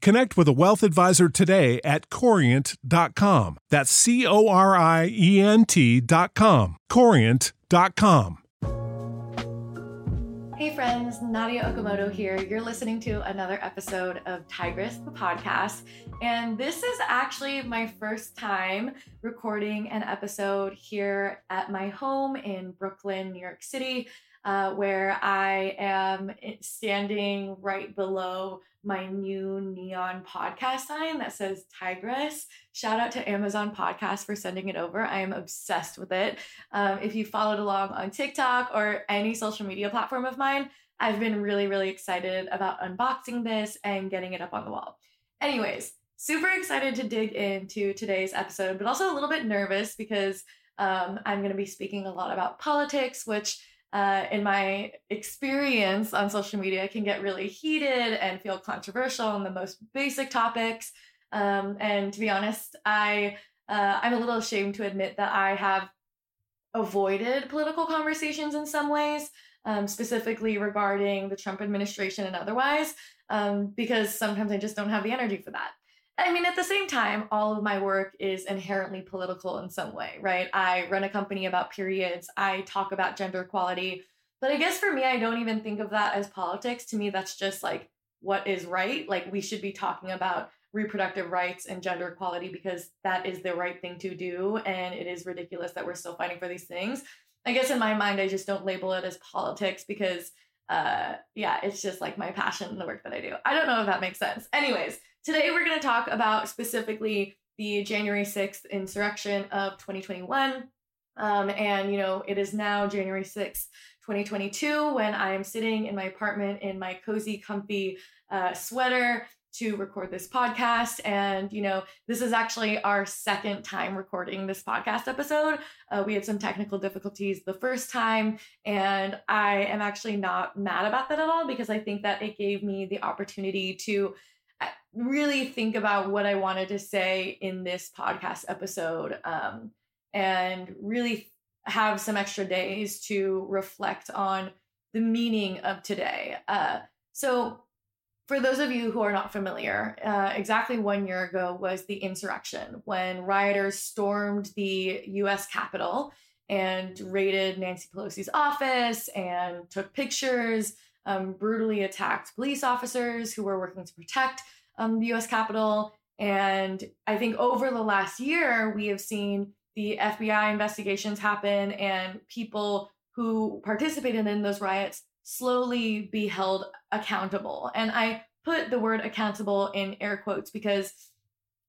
connect with a wealth advisor today at corient.com. That's C O R I E N T.com. Corient.com. Hey friends, Nadya Okamoto here. You're listening to another episode of Tigress, the podcast. And this is actually my first time recording an episode here at my home in Brooklyn, New York City, uh, where I am standing right below my new neon podcast sign that says Tigress. Shout out to Amazon Podcast for sending it over. I am obsessed with it. Um, if you followed along on TikTok or any social media platform of mine, I've been really, really excited about unboxing this and getting it up on the wall. Anyways, super excited to dig into today's episode, but also a little bit nervous because um, I'm going to be speaking a lot about politics, which uh, in my experience on social media can get really heated and feel controversial on the most basic topics. Um, and to be honest, I uh, I'm a little ashamed to admit that I have avoided political conversations in some ways, um, specifically regarding the Trump administration and otherwise, um, because sometimes I just don't have the energy for that. I mean, at the same time, all of my work is inherently political in some way, right? I run a company about periods, I talk about gender equality. But I guess for me, I don't even think of that as politics. To me, that's just like what is right. Like, we should be talking about reproductive rights and gender equality because that is the right thing to do. And it is ridiculous that we're still fighting for these things. I guess in my mind, I just don't label it as politics because, uh, yeah, it's just like my passion and the work that I do. I don't know if that makes sense. Anyways, Today, we're going to talk about specifically the January 6th insurrection of 2021. Um, and, you know, it is now January 6th, 2022, when I am sitting in my apartment in my cozy, comfy uh, sweater to record this podcast. And, you know, this is actually our second time recording this podcast episode. Uh, we had some technical difficulties the first time, and I am actually not mad about that at all because I think that it gave me the opportunity to really think about what I wanted to say in this podcast episode um, and really have some extra days to reflect on the meaning of today. Uh, so, for those of you who are not familiar, uh, exactly one year ago was the insurrection when rioters stormed the US Capitol and raided Nancy Pelosi's office and took pictures, um, brutally attacked police officers who were working to protect um, the US Capitol. And I think over the last year, we have seen the FBI investigations happen and people who participated in those riots slowly be held accountable. And I put the word accountable in air quotes because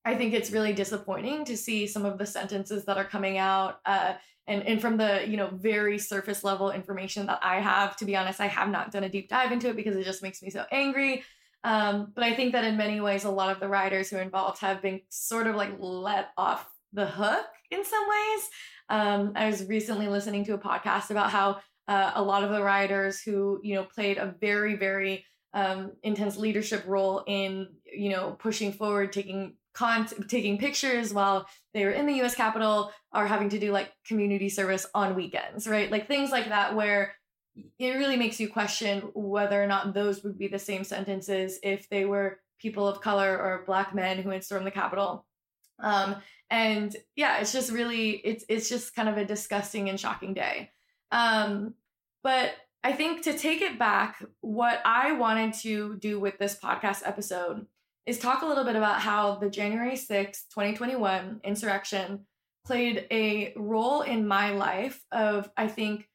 I think it's really disappointing to see some of the sentences that are coming out. Uh, and, and from the you know very surface level information that I have, to be honest, I have not done a deep dive into it because it just makes me so angry. Um, but I think that in many ways, a lot of the riders who are involved have been sort of like let off the hook in some ways. Um, I was recently listening to a podcast about how uh, a lot of the riders who you know played a very very um, intense leadership role in you know pushing forward, taking con- taking pictures while they were in the US Capitol are having to do like community service on weekends, right? Like things like that where it really makes you question whether or not those would be the same sentences if they were people of color or black men who had stormed the Capitol. Um, and yeah, it's just really it's it's just kind of a disgusting and shocking day. Um, but I think to take it back, what I wanted to do with this podcast episode is talk a little bit about how the January 6th, 2021 insurrection played a role in my life of, I think,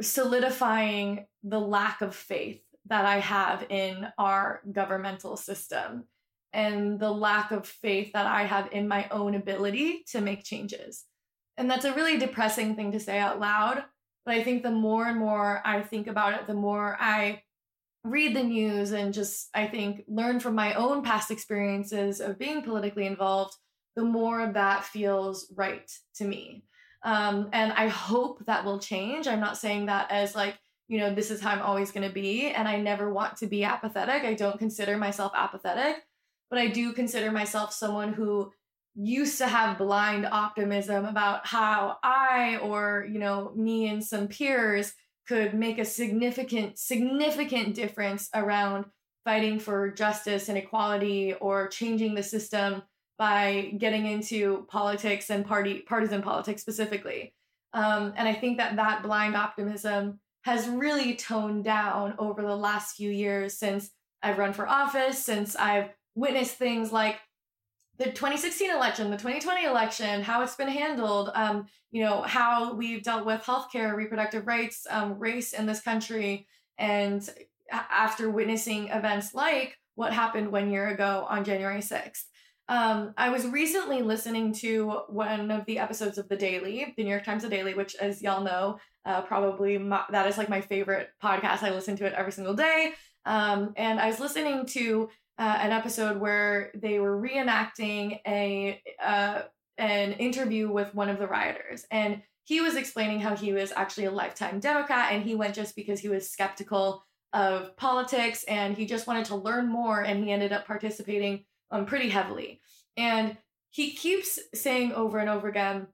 solidifying the lack of faith that I have in our governmental system and the lack of faith that I have in my own ability to make changes. And that's a really depressing thing to say out loud. But I think the more and more I think about it, the more I read the news and just, I think, learn from my own past experiences of being politically involved, the more that feels right to me. Um, and I hope that will change. I'm not saying that as like, you know, this is how I'm always going to be. And I never want to be apathetic. I don't consider myself apathetic, but I do consider myself someone who used to have blind optimism about how I or, you know, me and some peers could make a significant, significant difference around fighting for justice and equality or changing the system by getting into politics and party partisan politics specifically. Um, and I think that that blind optimism has really toned down over the last few years since I've run for office, since I've witnessed things like the 2016 election, the 2020 election, how it's been handled, um, you know, how we've dealt with healthcare, reproductive rights, um, race in this country, and after witnessing events like what happened one year ago on January 6th. Um, I was recently listening to one of the episodes of The Daily, the New York Times The Daily, which, as y'all know, uh, probably my, that is like my favorite podcast. I listen to it every single day. Um, and I was listening to uh, an episode where they were reenacting a uh, an interview with one of the rioters, and he was explaining how he was actually a lifetime Democrat, and he went just because he was skeptical of politics, and he just wanted to learn more, and he ended up participating um, pretty heavily. And he keeps saying over and over again,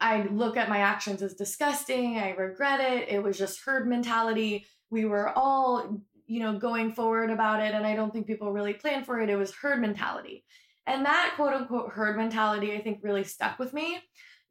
I look at my actions as disgusting. I regret it. It was just herd mentality. We were all you know, going forward about it. And I don't think people really planned for it. It was herd mentality. And that quote unquote herd mentality, I think, really stuck with me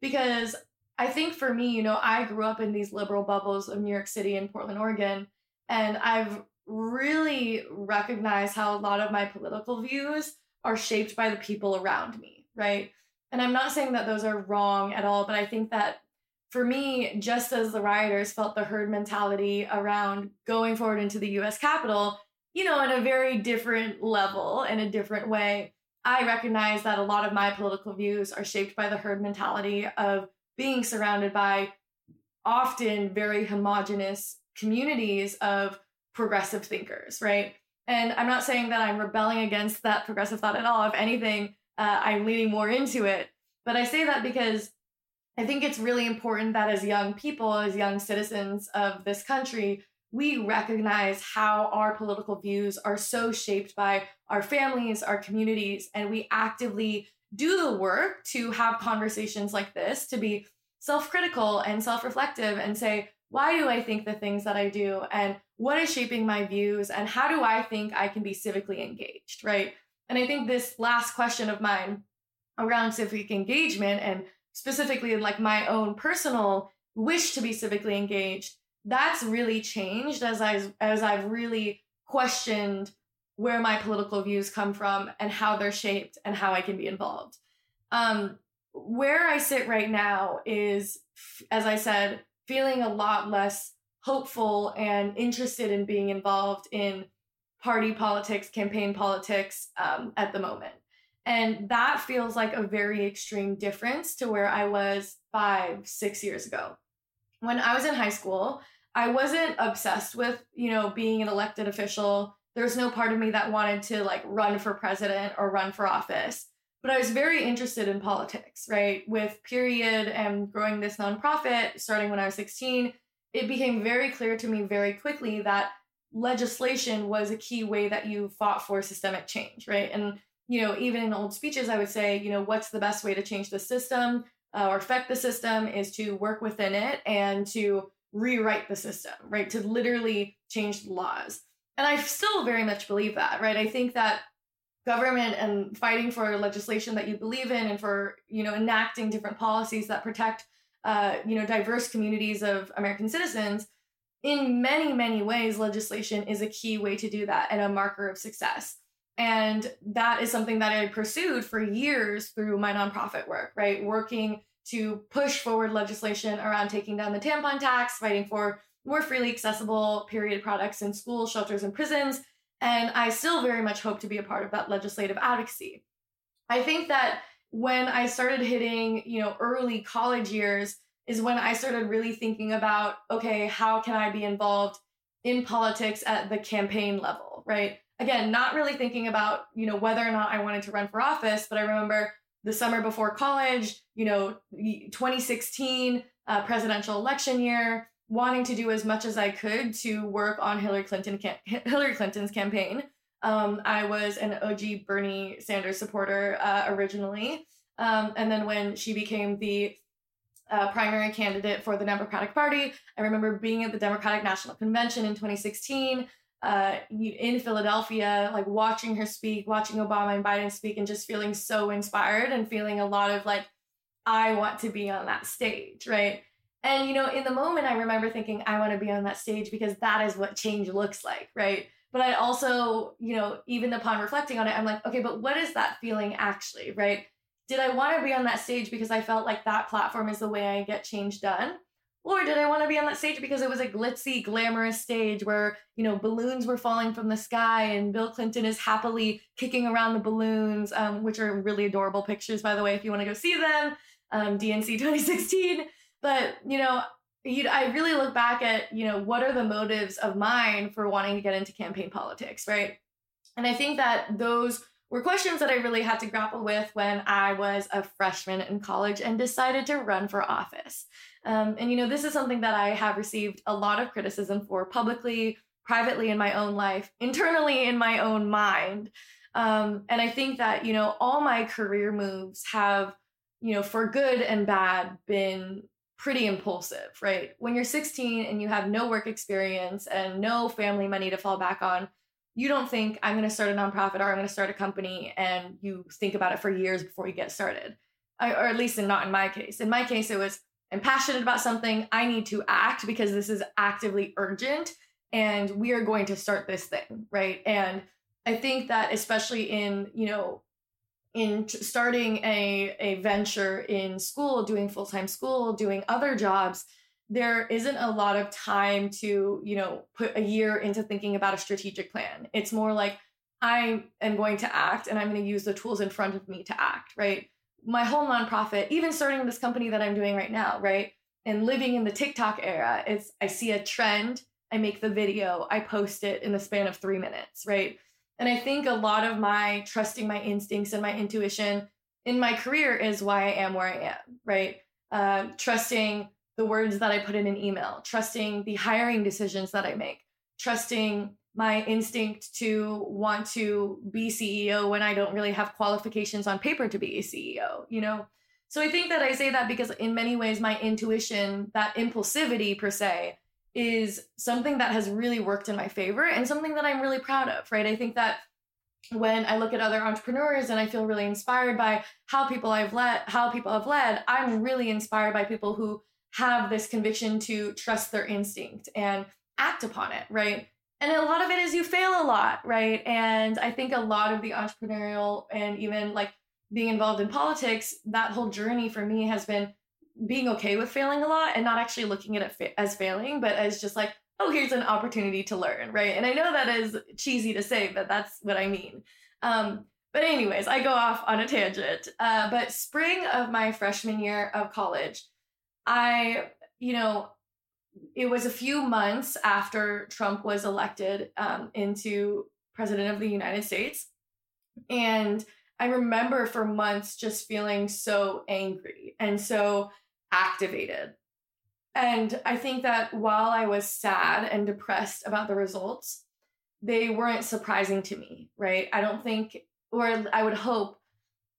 because I think for me, you know, I grew up in these liberal bubbles of New York City and Portland, Oregon. And I've really recognize how a lot of my political views are shaped by the people around me, right? And I'm not saying that those are wrong at all, but I think that for me, just as the rioters felt the herd mentality around going forward into the US Capitol, you know, in a very different level, in a different way, I recognize that a lot of my political views are shaped by the herd mentality of being surrounded by often very homogenous communities of progressive thinkers, right? And I'm not saying that I'm rebelling against that progressive thought at all. If anything, uh, I'm leaning more into it. But I say that because I think it's really important that as young people, as young citizens of this country, we recognize how our political views are so shaped by our families, our communities, and we actively do the work to have conversations like this, to be self critical and self reflective and say, why do I think the things that I do? And what is shaping my views? And how do I think I can be civically engaged? Right. And I think this last question of mine around civic engagement and specifically in like my own personal wish to be civically engaged, that's really changed as I as I've really questioned where my political views come from and how they're shaped and how I can be involved. Um, where I sit right now is, as I said, feeling a lot less hopeful and interested in being involved in party politics, campaign politics um, at the moment. And that feels like a very extreme difference to where I was five, six years ago. When I was in high school, I wasn't obsessed with, you know, being an elected official. There's no part of me that wanted to like run for president or run for office. But I was very interested in politics, right? With Period and growing this nonprofit starting when I was 16, it became very clear to me very quickly that legislation was a key way that you fought for systemic change, right? And you know, even in old speeches, I would say, you know, what's the best way to change the system uh, or affect the system is to work within it and to rewrite the system, right? To literally change the laws. And I still very much believe that, right? I think that government and fighting for legislation that you believe in and for, you know, enacting different policies that protect, uh, you know, diverse communities of American citizens in many, many ways, legislation is a key way to do that and a marker of success. And that is something that I pursued for years through my nonprofit work, right? Working to push forward legislation around taking down the tampon tax, fighting for more freely accessible period products in schools, shelters, and prisons. And I still very much hope to be a part of that legislative advocacy. I think that when I started hitting, you know, early college years is when I started really thinking about, okay, how can I be involved in politics at the campaign level, right? Again, not really thinking about, you know, whether or not I wanted to run for office, but I remember the summer before college, you know, 2016 uh, presidential election year, wanting to do as much as I could to work on Hillary Clinton Hillary Clinton's campaign. Um, I was an OG Bernie Sanders supporter uh, originally, um, and then when she became the uh, primary candidate for the Democratic Party, I remember being at the Democratic National Convention in 2016 uh, in Philadelphia, like watching her speak, watching Obama and Biden speak, and just feeling so inspired and feeling a lot of like, I want to be on that stage, right? And, you know, in the moment, I remember thinking, I want to be on that stage because that is what change looks like, right? But I also, you know, even upon reflecting on it, I'm like, okay, but what is that feeling actually, right? Did I want to be on that stage because I felt like that platform is the way I get change done? Or did I want to be on that stage because it was a glitzy, glamorous stage where, you know, balloons were falling from the sky and Bill Clinton is happily kicking around the balloons, um, which are really adorable pictures, by the way, if you want to go see them, um, DNC 2016. But, you know, I really look back at, you know, what are the motives of mine for wanting to get into campaign politics, right? And I think that those were questions that I really had to grapple with when I was a freshman in college and decided to run for office. Um, and, you know, this is something that I have received a lot of criticism for publicly, privately in my own life, internally in my own mind. Um, and I think that, you know, all my career moves have, you know, for good and bad, been pretty impulsive, right? When you're 16 and you have no work experience and no family money to fall back on, you don't think I'm going to start a nonprofit or I'm going to start a company and you think about it for years before you get started. I, or at least in, not in my case. In my case, it was I'm passionate about something, I need to act because this is actively urgent and we are going to start this thing, right? And I think that especially in, you know, in starting a a venture in school, doing full-time school, doing other jobs, there isn't a lot of time to, you know, put a year into thinking about a strategic plan. It's more like I am going to act and I'm going to use the tools in front of me to act, right? my whole nonprofit, even starting this company that I'm doing right now, right? And living in the TikTok era, it's I see a trend, I make the video, I post it in the span of three minutes, right? And I think a lot of my trusting my instincts and my intuition in my career is why I am where I am, right? Uh, trusting the words that I put in an email, trusting the hiring decisions that I make, trusting my instinct to want to be CEO when I don't really have qualifications on paper to be a CEO, you know? So I think that I say that because in many ways, my intuition, that impulsivity per se, is something that has really worked in my favor and something that I'm really proud of, right? I think that when I look at other entrepreneurs and I feel really inspired by how people I've led, how people have led, I'm really inspired by people who have this conviction to trust their instinct and act upon it, right? and a lot of it is you fail a lot, right? And I think a lot of the entrepreneurial and even like being involved in politics, that whole journey for me has been being okay with failing a lot and not actually looking at it fa- as failing, but as just like, oh, here's an opportunity to learn, right? And I know that is cheesy to say, but that's what I mean. Um, but anyways, I go off on a tangent. Uh, but spring of my freshman year of college, I, you know, it was a few months after Trump was elected um, into president of the United States. And I remember for months just feeling so angry and so activated. And I think that while I was sad and depressed about the results, they weren't surprising to me, right? I don't think or I would hope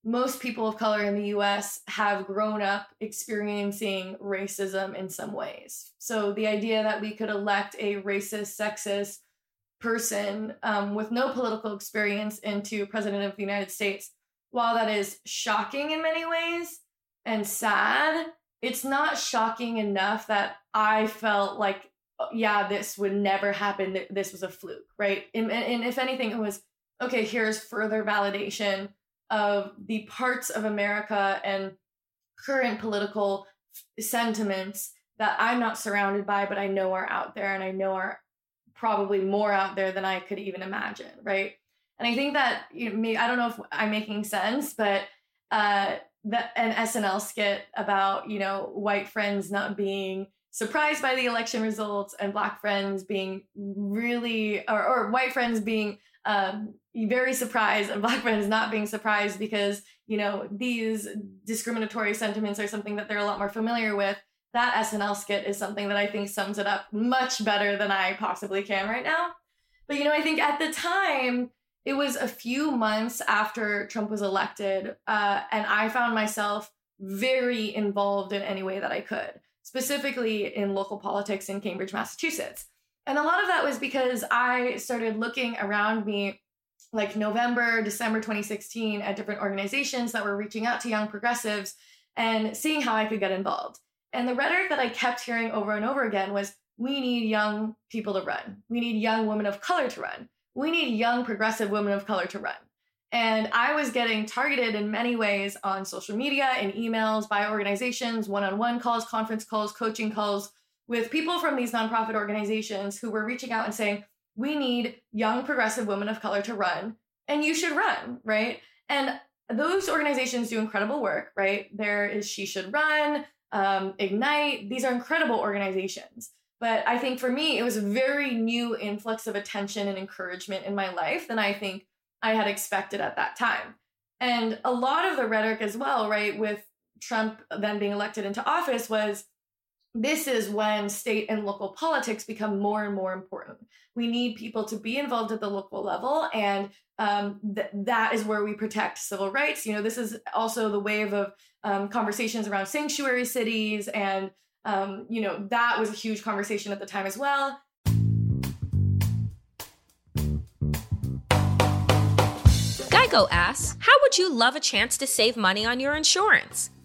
most people of color in the US have grown up experiencing racism in some ways. So the idea that we could elect a racist, sexist person um, with no political experience into president of the United States, while that is shocking in many ways and sad, it's not shocking enough that I felt like, oh, yeah, this would never happen. This was a fluke, right? And, and if anything, it was okay, here's further validation of the parts of America and current political sentiments that I'm not surrounded by, but I know are out there and I know are probably more out there than I could even imagine, right? And I think that you know, me, I don't know if I'm making sense, but uh, that an SNL skit about you know white friends not being surprised by the election results and black friends being really or, or white friends being um, very surprised and black friends not being surprised because you know these discriminatory sentiments are something that they're a lot more familiar with. That snl skit is something that i think sums it up much better than i possibly can right now. But you know i think at the time it was a few months after trump was elected uh, and i found myself very involved in any way that i could specifically in local politics in cambridge massachusetts and a lot of that was because i started looking around me like November, December 2016 at different organizations that were reaching out to young progressives and seeing how I could get involved. And the rhetoric that I kept hearing over and over again was we need young people to run. We need young women of color to run. We need young progressive women of color to run. And I was getting targeted in many ways on social media and emails by organizations, one on one calls, conference calls, coaching calls with people from these nonprofit organizations who were reaching out and saying, we need young progressive women of color to run and you should run right? And those organizations do incredible work right? There is she should run um, ignite. These are incredible organizations but i think for me it was a very new influx of attention and encouragement in my life than i think i had expected at that time and a lot of the rhetoric as well right with trump then being elected into office was this is when state and local politics become more and more important. We need people to be involved at the local level, and um, th- that is where we protect civil rights. You know, this is also the wave of um, conversations around sanctuary cities, and um, you know that was a huge conversation at the time as well. Geico asks, "How would you love a chance to save money on your insurance?"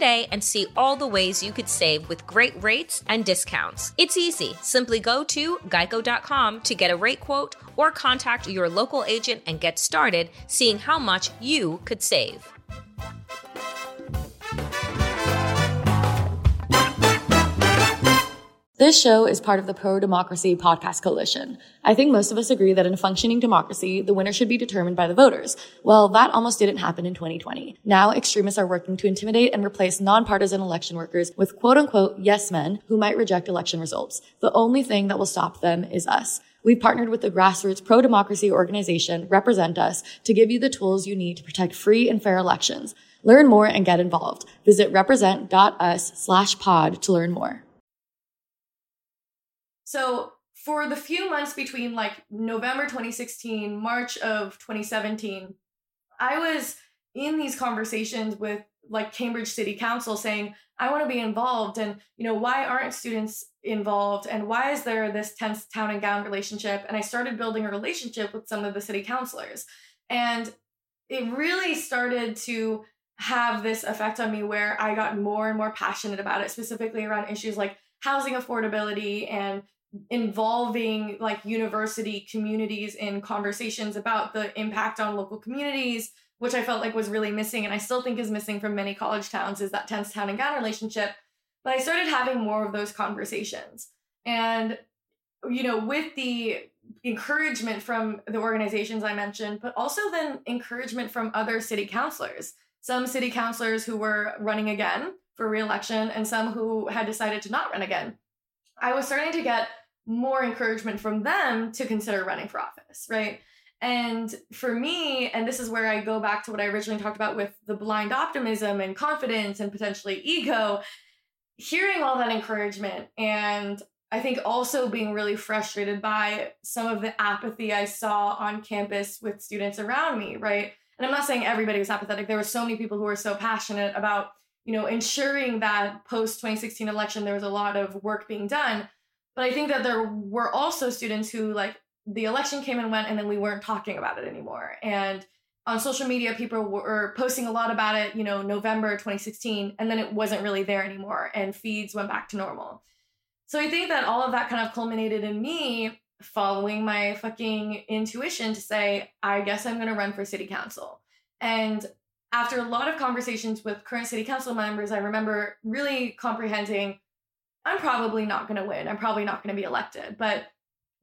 today and see all the ways you could save with great rates and discounts. It's easy. Simply go to geico.com to get a rate quote or contact your local agent and get started seeing how much you could save. This show is part of the Pro Democracy Podcast Coalition. I think most of us agree that in a functioning democracy, the winner should be determined by the voters. Well, that almost didn't happen in 2020. Now, extremists are working to intimidate and replace nonpartisan election workers with quote unquote yes men who might reject election results. The only thing that will stop them is us. We've partnered with the grassroots pro-democracy organization Represent Us to give you the tools you need to protect free and fair elections. Learn more and get involved. Visit represent.us slash pod to learn more. So for the few months between like November 2016, March of 2017, I was in these conversations with like Cambridge City Council saying, I want to be involved. And, you know, why aren't students involved? And why is there this tense town and gown relationship? And I started building a relationship with some of the city councilors. And it really started to have this effect on me where I got more and more passionate about it, specifically around issues like housing affordability and involving like university communities in conversations about the impact on local communities which i felt like was really missing and i still think is missing from many college towns is that tense town and gown relationship but i started having more of those conversations and you know with the encouragement from the organizations I mentioned, but also then encouragement from other city councilors. Some city councilors who were running again for reelection and some who had decided to not run again. I was starting to get more encouragement from them to consider running for office, right? And for me, and this is where I go back to what I originally talked about with the blind optimism and confidence and potentially ego, hearing all that encouragement and I think also being really frustrated by some of the apathy I saw on campus with students around me, right? And I'm not saying everybody was apathetic. There were so many people who were so passionate about, you know, ensuring that post 2016 election there was a lot of work being done. But I think that there were also students who like the election came and went and then we weren't talking about it anymore. And on social media people were posting a lot about it, you know, November 2016 and then it wasn't really there anymore and feeds went back to normal. So I think that all of that kind of culminated in me following my fucking intuition to say, I guess I'm going to run for city council. And after a lot of conversations with current city council members, I remember really comprehending I'm probably not going to win. I'm probably not going to be elected. But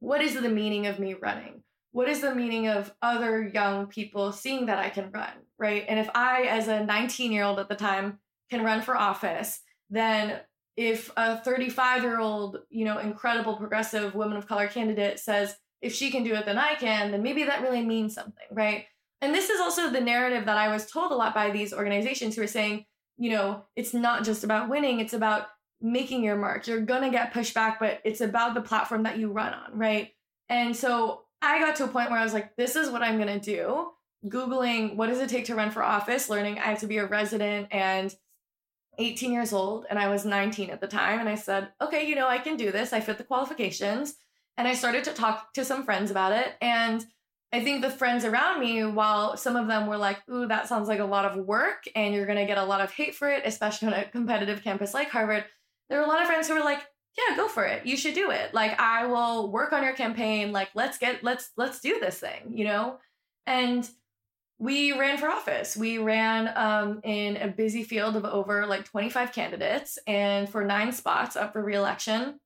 what is the meaning of me running? What is the meaning of other young people seeing that I can run? Right. And if I, as a 19 year old at the time, can run for office, then if a 35 year old, you know, incredible progressive woman of color candidate says, if she can do it, then I can, then maybe that really means something, right? And this is also the narrative that I was told a lot by these organizations who are saying, you know, it's not just about winning, it's about making your mark. You're going to get pushback, but it's about the platform that you run on, right? And so I got to a point where I was like, this is what I'm going to do. Googling what does it take to run for office, learning I have to be a resident and 18 years old and I was 19 at the time. And I said, okay, you know, I can do this. I fit the qualifications. And I started to talk to some friends about it. And I think the friends around me, while some of them were like, ooh, that sounds like a lot of work and you're going to get a lot of hate for it, especially on a competitive campus like Harvard, there were a lot of friends who were like, yeah, go for it. You should do it. Like, I will work on your campaign. Like, let's get, let's, let's do this thing, you know? And we ran for office. We ran um, in a busy field of over like 25 candidates and for nine spots up for reelection,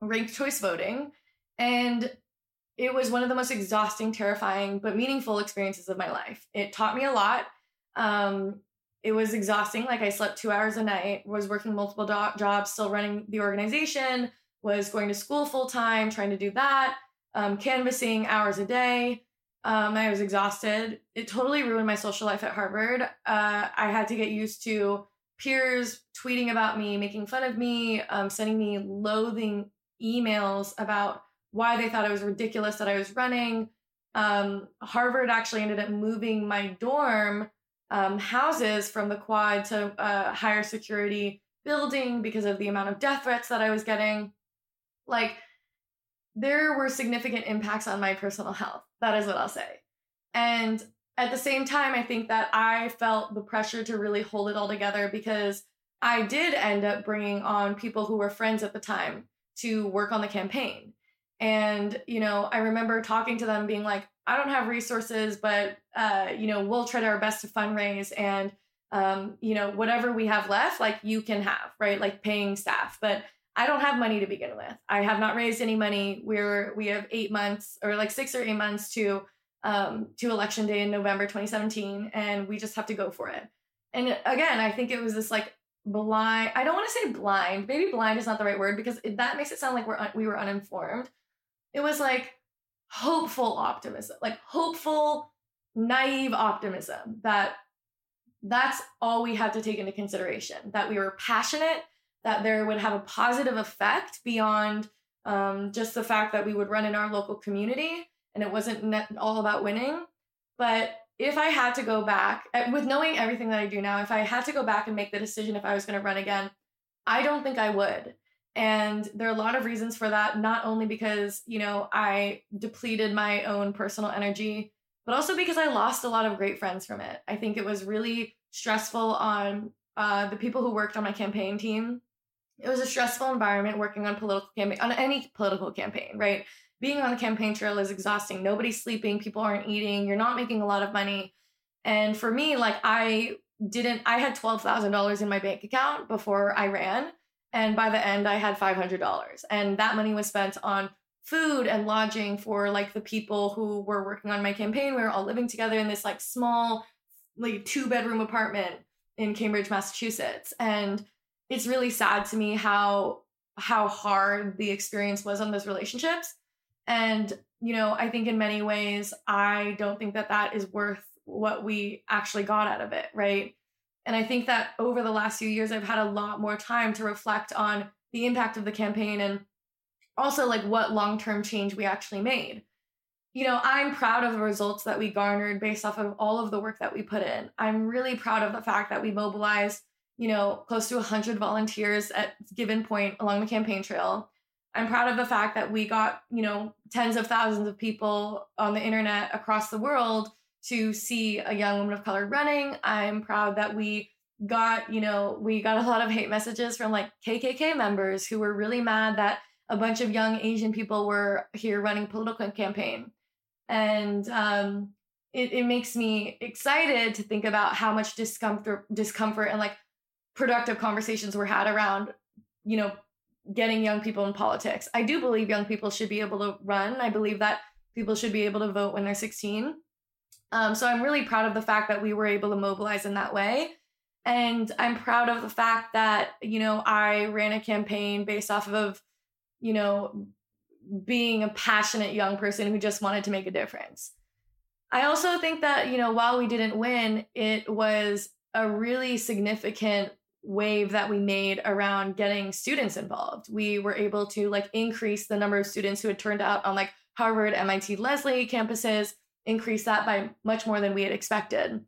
ranked choice voting. And it was one of the most exhausting, terrifying, but meaningful experiences of my life. It taught me a lot. Um, it was exhausting. Like I slept two hours a night, was working multiple do- jobs, still running the organization, was going to school full time, trying to do that, um, canvassing hours a day. Um, I was exhausted. It totally ruined my social life at Harvard. Uh, I had to get used to peers tweeting about me, making fun of me, um, sending me loathing emails about why they thought it was ridiculous that I was running. Um, Harvard actually ended up moving my dorm um, houses from the quad to a higher security building because of the amount of death threats that I was getting. Like, there were significant impacts on my personal health. That is what I'll say. And at the same time, I think that I felt the pressure to really hold it all together because I did end up bringing on people who were friends at the time to work on the campaign. And, you know, I remember talking to them being like, I don't have resources, but, uh, you know, we'll try our best to fundraise and, um, you know, whatever we have left, like you can have, right? Like paying staff. But I don't have money to begin with. I have not raised any money. We're we have eight months or like six or eight months to um to election day in November 2017, and we just have to go for it. And again, I think it was this like blind. I don't want to say blind. Maybe blind is not the right word because that makes it sound like we're un, we were uninformed. It was like hopeful optimism, like hopeful, naive optimism that that's all we had to take into consideration. That we were passionate that there would have a positive effect beyond um, just the fact that we would run in our local community and it wasn't all about winning. But if I had to go back, eh, with knowing everything that I do now, if I had to go back and make the decision if I was going to run again, I don't think I would. And there are a lot of reasons for that, not only because, you know, I depleted my own personal energy, but also because I lost a lot of great friends from it. I think it was really stressful on uh, the people who worked on my campaign team it was a stressful environment working on political campaign on any political campaign, right? Being on the campaign trail is exhausting. Nobody's sleeping, people aren't eating, you're not making a lot of money. And for me, like I didn't I had $12,000 in my bank account before I ran, and by the end I had $500. And that money was spent on food and lodging for like the people who were working on my campaign. We were all living together in this like small, like two bedroom apartment in Cambridge, Massachusetts. And it's really sad to me how how hard the experience was on those relationships. And you know, I think in many ways, I don't think that that is worth what we actually got out of it, right? And I think that over the last few years, I've had a lot more time to reflect on the impact of the campaign and also like what long term change we actually made. You know, I'm proud of the results that we garnered based off of all of the work that we put in. I'm really proud of the fact that we mobilized, you know, close to 100 volunteers at given point along the campaign trail. I'm proud of the fact that we got, you know, tens of thousands of people on the internet across the world to see a young woman of color running. I'm proud that we got, you know, we got a lot of hate messages from like KKK members who were really mad that a bunch of young Asian people were here running political campaign. And um, it, it makes me excited to think about how much discomfort, discomfort and like productive conversations were had around, you know, getting young people in politics. I do believe young people should be able to run. I believe that people should be able to vote when they're 16. Um, so I'm really proud of the fact that we were able to mobilize in that way. And I'm proud of the fact that, you know, I ran a campaign based off of you know, being a passionate young person who just wanted to make a difference. I also think that, you know, while we didn't win, it was a really significant wave that we made around getting students involved. We were able to like increase the number of students who had turned out on like Harvard, MIT, Lesley campuses, increase that by much more than we had expected.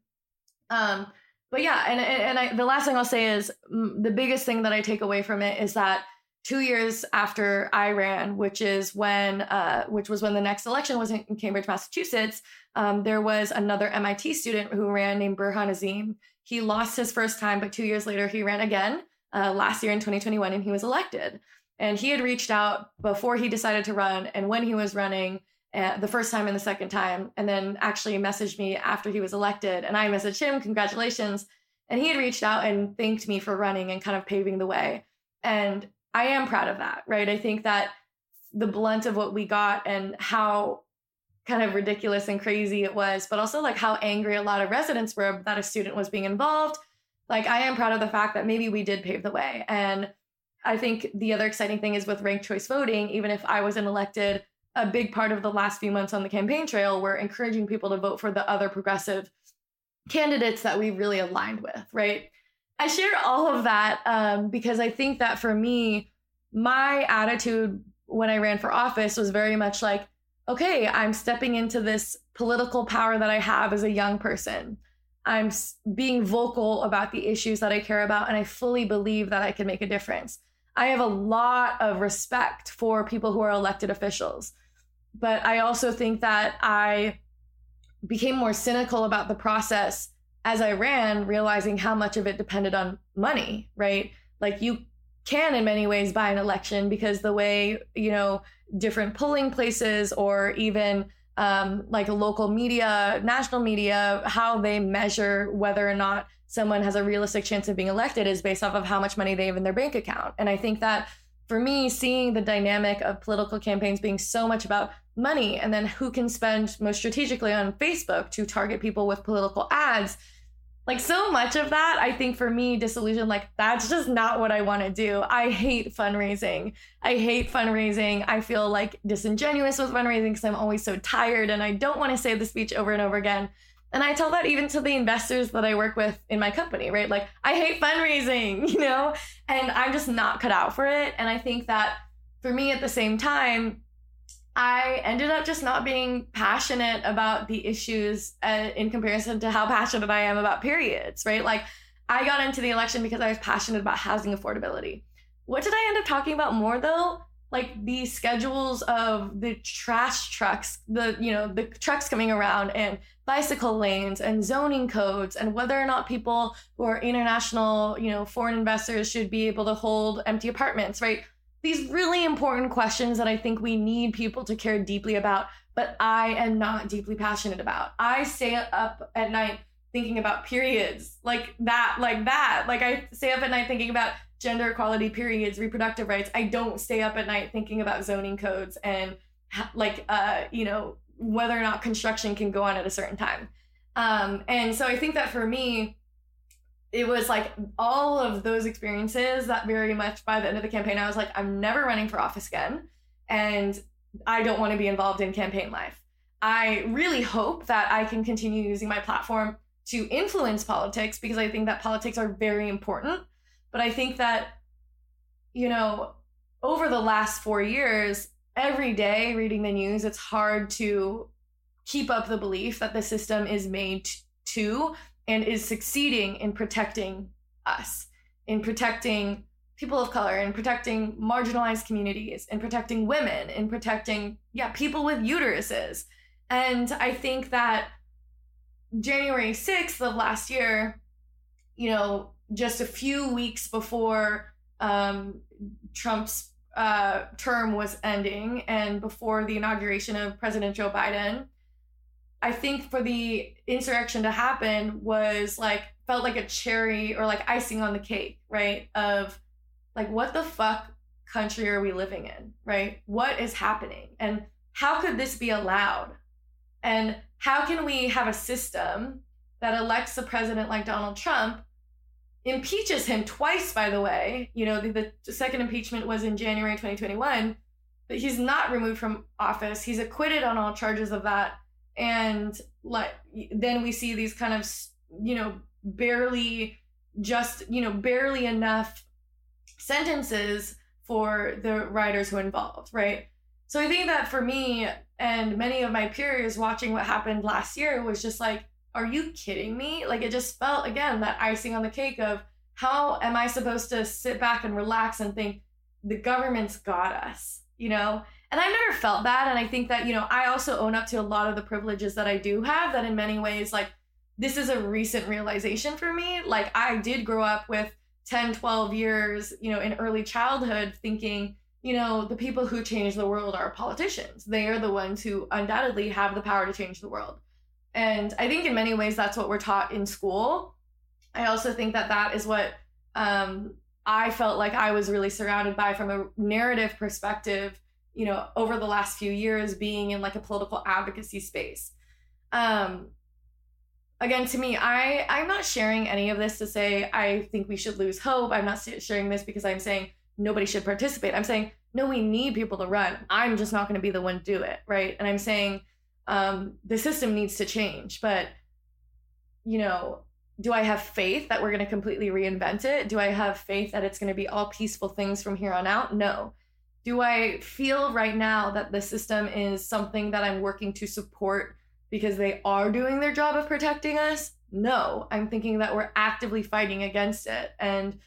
Um, but yeah, and and I, the last thing I'll say is mm, the biggest thing that I take away from it is that two years after I ran, which is when, uh, which was when the next election was in, Cambridge, Massachusetts, um, there was another MIT student who ran named Burhan Azeem. He lost his first time, but two years later he ran again uh, last year in 2021, and he was elected. And he had reached out before he decided to run, and when he was running. Uh, the first time and the second time, and then actually messaged me after he was elected. And I messaged him, congratulations. And he had reached out and thanked me for running and kind of paving the way. And I am proud of that, right? I think that the blunt of what we got and how kind of ridiculous and crazy it was, but also like how angry a lot of residents were that a student was being involved. Like, I am proud of the fact that maybe we did pave the way. And I think the other exciting thing is with ranked choice voting, even if I wasn't elected, a big part of the last few months on the campaign trail were encouraging people to vote for the other progressive candidates that we really aligned with, right? I share all of that um, because I think that for me, my attitude when I ran for office was very much like, okay, I'm stepping into this political power that I have as a young person. I'm being vocal about the issues that I care about, and I fully believe that I can make a difference. I have a lot of respect for people who are elected officials, but I also think that I became more cynical about the process as I ran, realizing how much of it depended on money, right? Like you can in many ways buy an election because the way, you know, different polling places or even um, like local media, national media, how they measure whether or not someone has a realistic chance of being elected is based off of how much money they have in their bank account. And I think that for me, seeing the dynamic of political campaigns being so much about money and then who can spend most strategically on Facebook to target people with political ads. Like so much of that, I think for me, disillusion, like that's just not what I want to do. I hate fundraising. I hate fundraising. I feel like disingenuous with fundraising because I'm always so tired and I don't want to say the speech over and over again. And I tell that even to the investors that I work with in my company, right? Like, I hate fundraising, you know, and I'm just not cut out for it. And I think that for me at the same time, I ended up just not being passionate about the issues uh, in comparison to how passionate I am about periods, right? Like, I got into the election because I was passionate about housing affordability. What did I end up talking about more though? Like the schedules of the trash trucks, the you know, the trucks coming around and bicycle lanes and zoning codes and whether or not people who are international, you know, foreign investors should be able to hold empty apartments, right? these really important questions that I think we need people to care deeply about, but I am not deeply passionate about. I stay up at night thinking about periods like that, like that. Like I stay up at night thinking about gender equality, periods, reproductive rights, I don't stay up at night thinking about zoning codes and like, uh, you know, whether or not construction can go on at a certain time. Um, and so I think that for me, it was like all of those experiences that very much by the end of the campaign, I was like, I'm never running for office again. And I don't want to be involved in campaign life. I really hope that I can continue using my platform to influence politics because I think that politics are very important. But I think that, you know, over the last four years, every day reading the news, it's hard to keep up the belief that the system is made to and is succeeding in protecting us, in protecting people of color, in protecting marginalized communities, in protecting women, in protecting, yeah, people with uteruses. And I think that January 6th of last year, you know, just a few weeks before um, Trump's uh, term was ending and before the inauguration of President Joe Biden, I think for the insurrection to happen was like felt like a cherry or like icing on the cake, right? Of like what the fuck country are we living in, right? What is happening? And how could this be allowed? And how can we have a system that elects a president like Donald Trump, impeaches him twice, by the way? You know, the, the second impeachment was in January 2021, but he's not removed from office. He's acquitted on all charges of that and then we see these kind of you know barely just you know barely enough sentences for the writers who are involved right so i think that for me and many of my peers watching what happened last year was just like are you kidding me like it just felt again that icing on the cake of how am i supposed to sit back and relax and think the government's got us you know and I've never felt that. And I think that, you know, I also own up to a lot of the privileges that I do have that in many ways, like, this is a recent realization for me. Like, I did grow up with 10, 12 years, you know, in early childhood thinking, you know, the people who change the world are politicians. They are the ones who undoubtedly have the power to change the world. And I think in many ways that's what we're taught in school. I also think that that is what um, I felt like I was really surrounded by from a narrative perspective you know, over the last few years being in like a political advocacy space. Um, again, to me, I I'm not sharing any of this to say I think we should lose hope. I'm not sharing this because I'm saying nobody should participate. I'm saying no, we need people to run. I'm just not going to be the one to do it, right? And I'm saying um, the system needs to change, but you know, do I have faith that we're going to completely reinvent it? Do I have faith that it's going to be all peaceful things from here on out? No do I feel right now that the system is something that I'm working to support because they are doing their job of protecting us? No, I'm thinking that we're actively fighting against it. And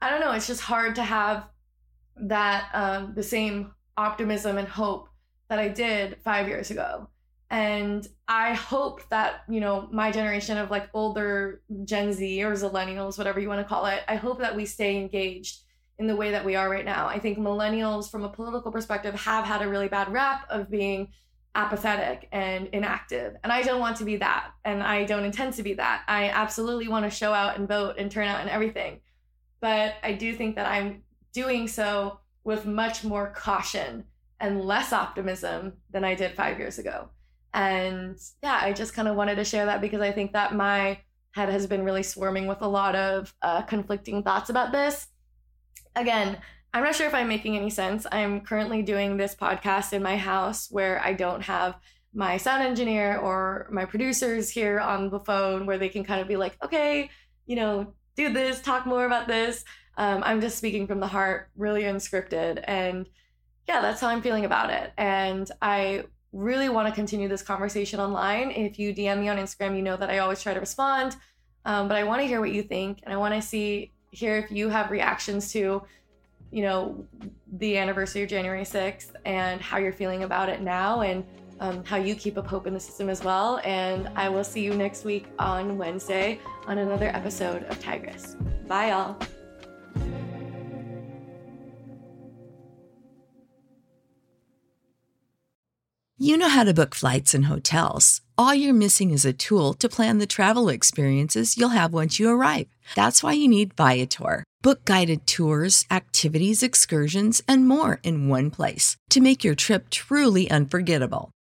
I don't know, it's just hard to have that um, the same optimism and hope that I did five years ago. And I hope that, you know, my generation of like older Gen Z or Zillennials, whatever you want to call it, I hope that we stay engaged in the way that we are right now. I think millennials, from a political perspective, have had a really bad rap of being apathetic and inactive. And I don't want to be that. And I don't intend to be that. I absolutely want to show out and vote and turn out and everything. But I do think that I'm doing so with much more caution and less optimism than I did five years ago. And yeah, I just kind of wanted to share that because I think that my head has been really swarming with a lot of uh, conflicting thoughts about this again, I'm not sure if I'm making any sense. I'm currently doing this podcast in my house where I don't have my sound engineer or my producers here on the phone where they can kind of be like, okay, you know, do this, talk more about this. Um, I'm just speaking from the heart, really unscripted. And yeah, that's how I'm feeling about it. And I really want to continue this conversation online. If you DM me on Instagram, you know that I always try to respond. Um, but I want to hear what you think and I want to see here if you have reactions to, you know, the anniversary of January 6th and how you're feeling about it now and um, how you keep up hope in the system as well. And I will see you next week on Wednesday on another episode of Tigress. Bye, y'all. You know how to book flights and hotels. all you're missing is a tool to plan the travel experiences you'll have once you arrive. That's why you need Viator. Book guided tours, activities, excursions, and more in one place to make your trip truly unforgettable.